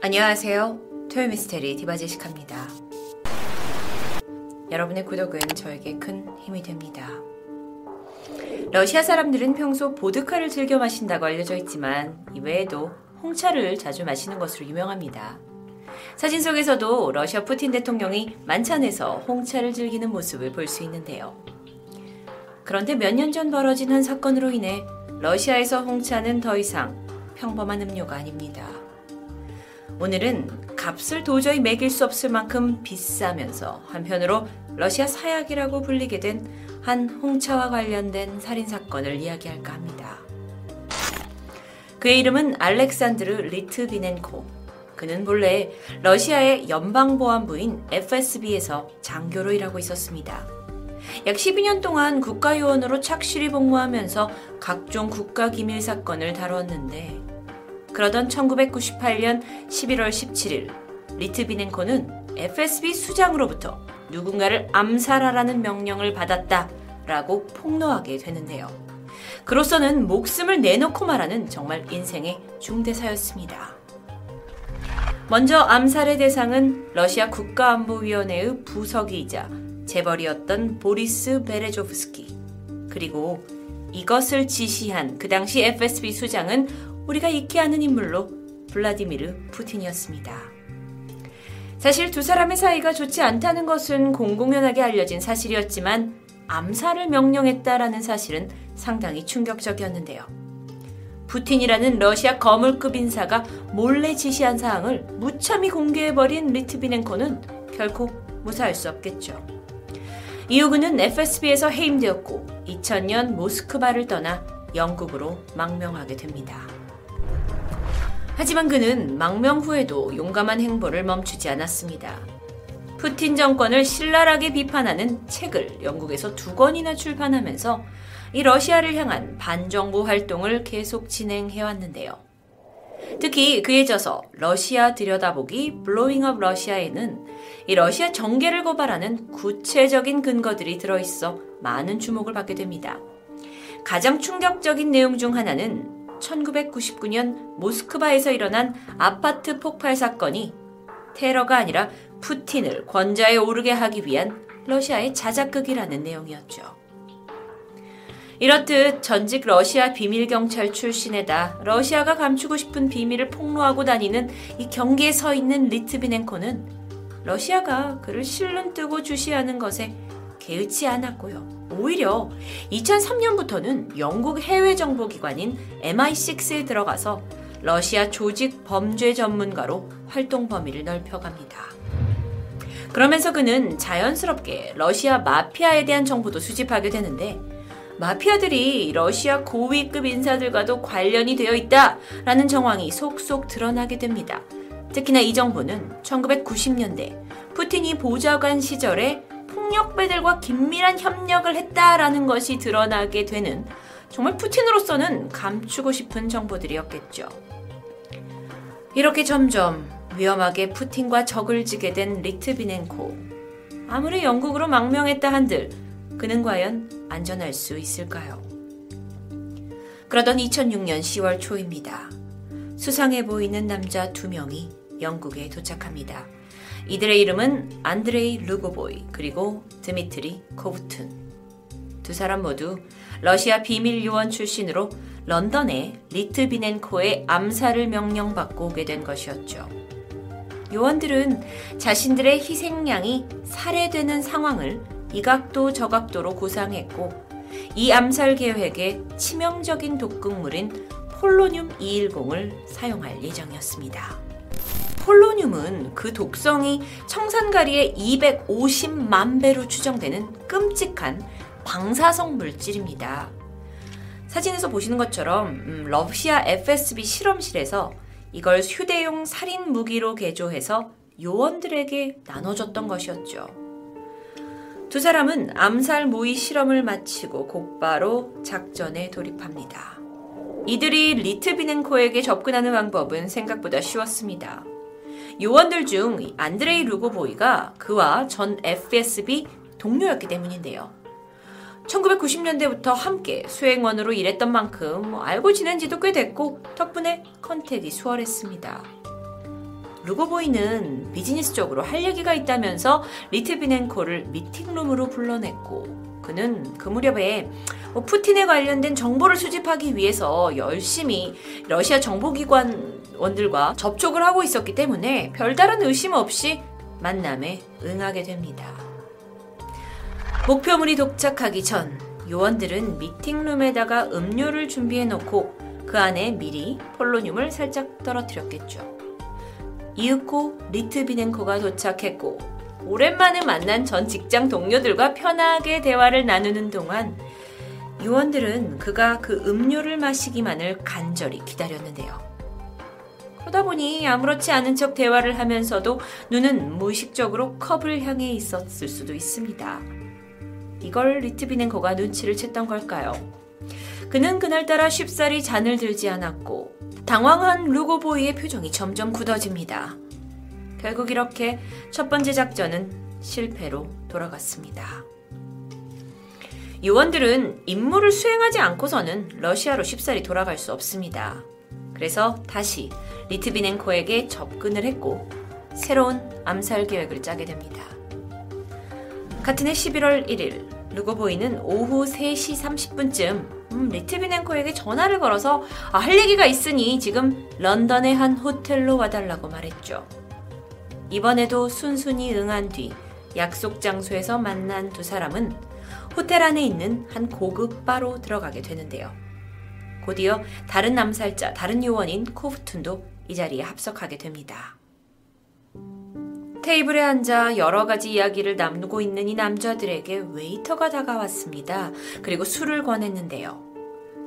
안녕하세요. 토요미스테리 디바제시카입니다. 여러분의 구독은 저에게 큰 힘이 됩니다. 러시아 사람들은 평소 보드카를 즐겨 마신다고 알려져 있지만 이외에도 홍차를 자주 마시는 것으로 유명합니다. 사진 속에서도 러시아 푸틴 대통령이 만찬에서 홍차를 즐기는 모습을 볼 수 있는데요. 그런데 몇 년 전 벌어진 한 사건으로 인해 러시아에서 홍차는 더 이상 평범한 음료가 아닙니다. 오늘은 값을 도저히 매길 수 없을 만큼 비싸면서 한편으로 러시아 사약이라고 불리게 된 한 홍차와 관련된 살인 사건을 이야기할까 합니다. 그의 이름은 알렉산드르 리트비넨코. 그는 본래 러시아의 연방보안부인 FSB에서 장교로 일하고 있었습니다. 약 12년 동안 국가요원으로 착실히 복무하면서 각종 국가기밀 사건을 다뤘는데 그러던 1998년 11월 17일 리트비넨코는 FSB 수장으로부터 누군가를 암살하라는 명령을 받았다라고 폭로하게 되는데요. 그로서는 목숨을 내놓고 말하는 정말 인생의 중대사였습니다. 먼저 암살의 대상은 러시아 국가안보위원회의 부서기이자 재벌이었던 보리스 베레조프스키. 그리고 이것을 지시한 그 당시 FSB 수장은 우리가 익히 아는 인물로 블라디미르 푸틴이었습니다. 사실 두 사람의 사이가 좋지 않다는 것은 공공연하게 알려진 사실이었지만 암살을 명령했다라는 사실은 상당히 충격적이었는데요. 푸틴이라는 러시아 거물급 인사가 몰래 지시한 사항을 무참히 공개해버린 리트비넨코는 결코 무사할 수 없겠죠. 이후 그는 FSB에서 해임되었고 2000년 모스크바를 떠나 영국으로 망명하게 됩니다. 하지만 그는 망명 후에도 용감한 행보를 멈추지 않았습니다. 푸틴 정권을 신랄하게 비판하는 책을 영국에서 두 권이나 출판하면서 이 러시아를 향한 반정부 활동을 계속 진행해 왔는데요. 특히 그의 저서 러시아 들여다보기 Blowing Up Russia에는 이 러시아 정계를 고발하는 구체적인 근거들이 들어있어 많은 주목을 받게 됩니다. 가장 충격적인 내용 중 하나는 1999년 모스크바에서 일어난 아파트 폭발 사건이 테러가 아니라 푸틴을 권좌에 오르게 하기 위한 러시아의 자작극이라는 내용이었죠. 이렇듯 전직 러시아 비밀경찰 출신에다 러시아가 감추고 싶은 비밀을 폭로하고 다니는 이 경계에 서 있는 리트비넨코는 러시아가 그를 실눈 뜨고 주시하는 것에 개의치 않았고요. 오히려 2003년부터는 영국 해외 정보기관인 MI6에 들어가서 러시아 조직 범죄 전문가로 활동 범위를 넓혀갑니다. 그러면서 그는 자연스럽게 러시아 마피아에 대한 정보도 수집하게 되는데 마피아들이 러시아 고위급 인사들과도 관련이 되어 있다라는 정황이 속속 드러나게 됩니다. 특히나 이 정보는 1990년대 푸틴이 보좌관 시절에 폭력배들과 긴밀한 협력을 했다라는 것이 드러나게 되는 정말 푸틴으로서는 감추고 싶은 정보들이었겠죠. 이렇게 점점 위험하게 푸틴과 적을 지게 된 리트비넨코. 아무리 영국으로 망명했다 한들 그는 과연 안전할 수 있을까요? 그러던 2006년 10월 초입니다. 수상해 보이는 남자 두 명이 영국에 도착합니다. 이들의 이름은 안드레이 루고보이 그리고 드미트리 코브툰. 두 사람 모두 러시아 비밀 요원 출신으로 런던의 리트비넨코의 암살을 명령받고 오게 된 것이었죠. 요원들은 자신들의 희생양이 살해되는 상황을 이각도 저각도로 구상했고 이 암살 계획에 치명적인 독극물인 폴로늄 210을 사용할 예정이었습니다. 폴로늄은 그 독성이 청산가리의 250만 배로 추정되는 끔찍한 방사성 물질입니다. 사진에서 보시는 것처럼 음, 러시아 FSB 실험실에서 이걸 휴대용 살인 무기로 개조해서 요원들에게 나눠줬던 것이었죠. 두 사람은 암살 모의 실험을 마치고 곧바로 작전에 돌입합니다. 이들이 리트비넨코에게 접근하는 방법은 생각보다 쉬웠습니다. 요원들 중 안드레이 루고보이가 그와 전 FSB 동료였기 때문인데요. 1990년대부터 함께 수행원으로 일했던 만큼 뭐 알고 지낸 지도 꽤 됐고 덕분에 컨택이 수월했습니다. 루고보이는 비즈니스적으로 할 얘기가 있다면서 리트비넨코를 미팅룸으로 불러냈고 그는 그 무렵에 뭐 푸틴에 관련된 정보를 수집하기 위해서 열심히 러시아 정보기관원들과 접촉을 하고 있었기 때문에 별다른 의심 없이 만남에 응하게 됩니다. 목표물이 도착하기 전 요원들은 미팅룸에다가 음료를 준비해 놓고 그 안에 미리 폴로늄을 살짝 떨어뜨렸겠죠. 이윽고 리트비넨코가 도착했고 오랜만에 만난 전 직장 동료들과 편하게 대화를 나누는 동안 요원들은 그가 그 음료를 마시기만을 간절히 기다렸는데요. 그러다 보니 아무렇지 않은 척 대화를 하면서도 눈은 무의식적으로 컵을 향해 있었을 수도 있습니다. 이걸 리트비넨코가 눈치를 챘던 걸까요? 그는 그날따라 쉽사리 잔을 들지 않았고 당황한 루고보이의 표정이 점점 굳어집니다. 결국 이렇게 첫 번째 작전은 실패로 돌아갔습니다. 요원들은 임무를 수행하지 않고서는 러시아로 쉽사리 돌아갈 수 없습니다. 그래서 다시 리트비넨코에게 접근을 했고 새로운 암살 계획을 짜게 됩니다. 같은 해 11월 1일 루고보이는 오후 3시 30분쯤 음, 리트비넨코에게 전화를 걸어서 아, 할 얘기가 있으니 지금 런던의 한 호텔로 와달라고 말했죠. 이번에도 순순히 응한 뒤 약속 장소에서 만난 두 사람은 호텔 안에 있는 한 고급 바로 들어가게 되는데요. 곧이어 다른 남살자, 다른 요원인 코프툰도 이 자리에 합석하게 됩니다. 테이블에 앉아 여러 가지 이야기를 나누고 있는 이 남자들에게 웨이터가 다가왔습니다. 그리고 술을 권했는데요.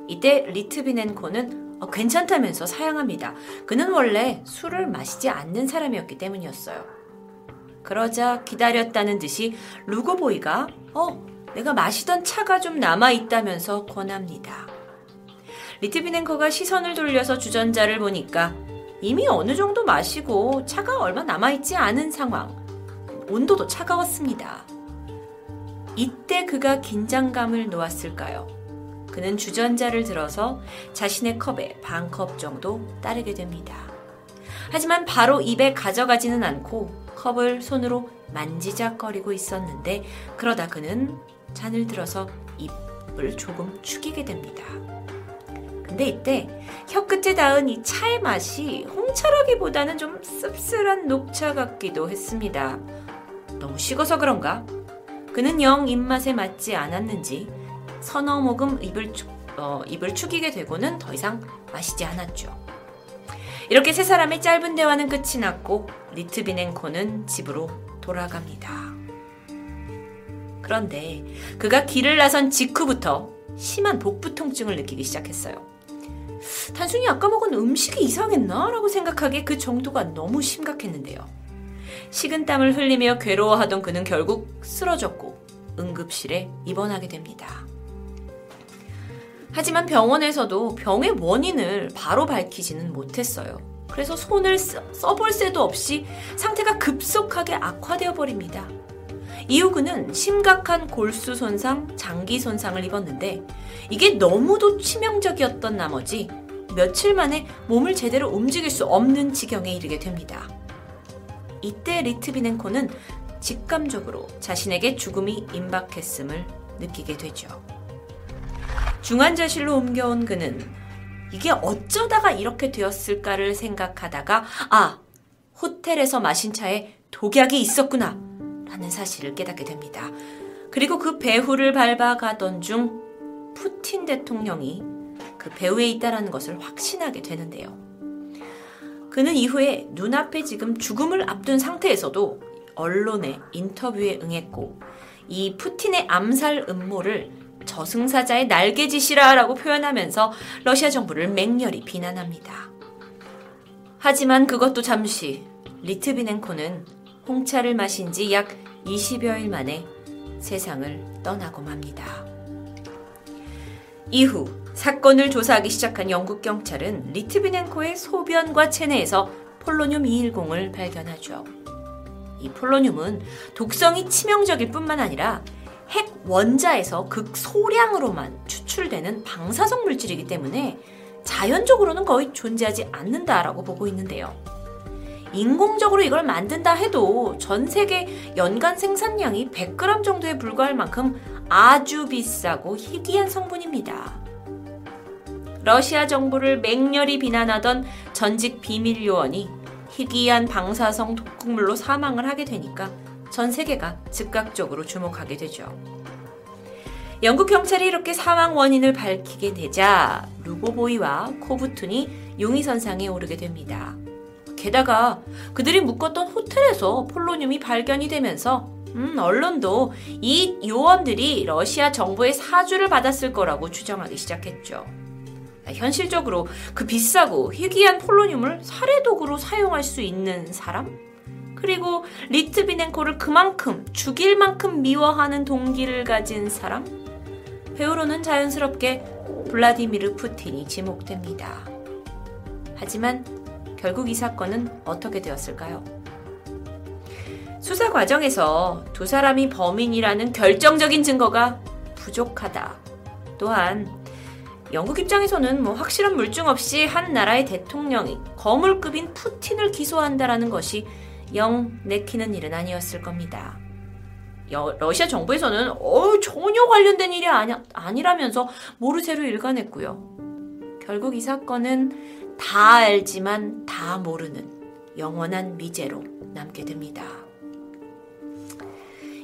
이때 리트비넨코는 어, 괜찮다면서 사양합니다. 그는 원래 술을 마시지 않는 사람이었기 때문이었어요. 그러자 기다렸다는 듯이 루고보이가 어, 내가 마시던 차가 좀 남아 있다면서 권합니다. 리트비넨코가 시선을 돌려서 주전자를 보니까 이미 어느 정도 마시고 차가 얼마 남아있지 않은 상황. 온도도 차가웠습니다. 이때 그가 긴장감을 놓았을까요? 그는 주전자를 들어서 자신의 컵에 반 컵 정도 따르게 됩니다. 하지만 바로 입에 가져가지는 않고 컵을 손으로 만지작거리고 있었는데 그러다 그는 잔을 들어서 입을 조금 축이게 됩니다. 근데 이때 혀끝에 닿은 이 차의 맛이 홍차라기보다는 좀 씁쓸한 녹차 같기도 했습니다. 너무 식어서 그런가? 그는 영 입맛에 맞지 않았는지 서너 모금 입을, 어, 입을 축이게 되고는 더 이상 마시지 않았죠. 이렇게 세 사람의 짧은 대화는 끝이 났고 리트비넨코는 집으로 돌아갑니다. 그런데 그가 길을 나선 직후부터 심한 복부 통증을 느끼기 시작했어요. 단순히 아까 먹은 음식이 이상했나? 라고 생각하기에 그 정도가 너무 심각했는데요. 식은땀을 흘리며 괴로워하던 그는 결국 쓰러졌고 응급실에 입원하게 됩니다. 하지만 병원에서도 병의 원인을 바로 밝히지는 못했어요. 그래서 손을 써 볼 새도 없이 상태가 급속하게 악화되어 버립니다. 그는 심각한 골수 손상, 장기 손상을 입었는데 이게 너무도 치명적이었던 나머지 며칠 만에 몸을 제대로 움직일 수 없는 지경에 이르게 됩니다. 이때 리트비넨코는 직감적으로 자신에게 죽음이 임박했음을 느끼게 되죠. 중환자실로 옮겨온 그는 이게 어쩌다가 이렇게 되었을까를 생각하다가 아, 호텔에서 마신 차에 독약이 있었구나 라는 사실을 깨닫게 됩니다. 그리고 그 배후를 밟아가던 중 푸틴 대통령이 그 배후에 있다라는 것을 확신하게 되는데요. 그는 이후에 눈앞에 지금 죽음을 앞둔 상태에서도 언론의 인터뷰에 응했고 이 푸틴의 암살 음모를 저승사자의 날개짓이라라고 표현하면서 러시아 정부를 맹렬히 비난합니다. 하지만 그것도 잠시 리트비넨코는 홍차를 마신 지 약 20여일 만에 세상을 떠나고 맙니다. 이후 사건을 조사하기 시작한 영국 경찰은 리트비넨코의 소변과 체내에서 폴로늄 210을 발견하죠. 이 폴로늄은 독성이 치명적일 뿐만 아니라 핵 원자에서 극소량으로만 추출되는 방사성 물질이기 때문에 자연적으로는 거의 존재하지 않는다라고 보고 있는데요. 인공적으로 이걸 만든다 해도 전 세계 연간 생산량이 100g 정도에 불과할 만큼 아주 비싸고 희귀한 성분입니다. 러시아 정부를 맹렬히 비난하던 전직 비밀 요원이 희귀한 방사성 독극물로 사망을 하게 되니까 전 세계가 즉각적으로 주목하게 되죠. 영국 경찰이 이렇게 사망 원인을 밝히게 되자 루보보이와 코브툰이 용의선상에 오르게 됩니다. 게다가 그들이 묵었던 호텔에서 폴로늄이 발견이 되면서 음, 언론도 이 요원들이 러시아 정부의 사주를 받았을 거라고 추정하기 시작했죠. 현실적으로 그 비싸고 희귀한 폴로늄을 살해도구로 사용할 수 있는 사람? 그리고 리트비넨코를 그만큼 죽일 만큼 미워하는 동기를 가진 사람? 배우로는 자연스럽게 블라디미르 푸틴이 지목됩니다. 하지만 결국 이 사건은 어떻게 되었을까요? 수사 과정에서 두 사람이 범인이라는 결정적인 증거가 부족하다. 또한 영국 입장에서는 뭐 확실한 물증 없이 한 나라의 대통령이 거물급인 푸틴을 기소한다라는 것이 영 내키는 일은 아니었을 겁니다. 여, 러시아 정부에서는 어, 전혀 관련된 일이 아니, 아니라면서 모르쇠로 일관했고요. 결국 이 사건은 다 알지만 다 모르는 영원한 미제로 남게 됩니다.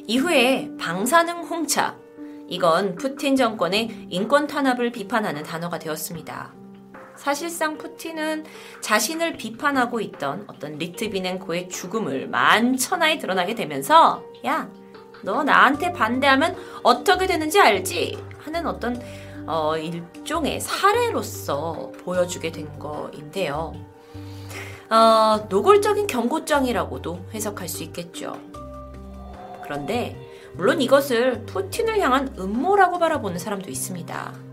이후에 방사능 홍차, 이건 푸틴 정권의 인권 탄압을 비판하는 단어가 되었습니다. 사실상 푸틴은 자신을 비판하고 있던 어떤 리트비넨코의 죽음을 만천하에 드러나게 되면서 야, 너 나한테 반대하면 어떻게 되는지 알지? 하는 어떤 어, 일종의 사례로서 보여주게 된 거인데요. 어, 노골적인 경고장이라고도 해석할 수 있겠죠. 그런데 물론 이것을 푸틴을 향한 음모라고 바라보는 사람도 있습니다.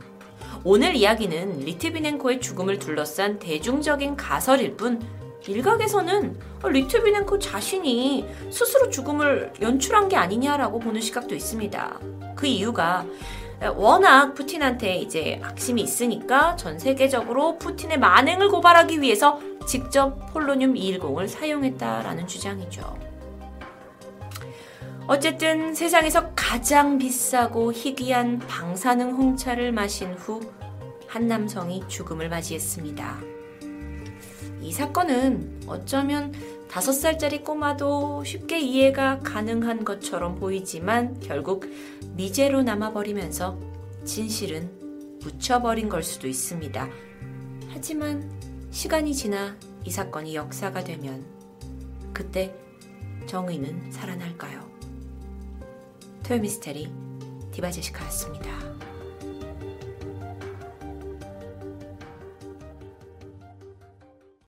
오늘 이야기는 리트비넨코의 죽음을 둘러싼 대중적인 가설일 뿐 일각에서는 리트비넨코 자신이 스스로 죽음을 연출한 게 아니냐라고 보는 시각도 있습니다. 그 이유가 워낙 푸틴한테 이제 앙심이 있으니까 전 세계적으로 푸틴의 만행을 고발하기 위해서 직접 폴로늄 210을 사용했다라는 주장이죠. 어쨌든 세상에서 가장 비싸고 희귀한 방사능 홍차를 마신 후 한 남성이 죽음을 맞이했습니다. 이 사건은 어쩌면 다섯 살짜리 꼬마도 쉽게 이해가 가능한 것처럼 보이지만 결국 미제로 남아버리면서 진실은 묻혀버린 걸 수도 있습니다. 하지만 시간이 지나 이 사건이 역사가 되면 그때 정의는 살아날까요? 토요미스테리 디바제시카였습니다.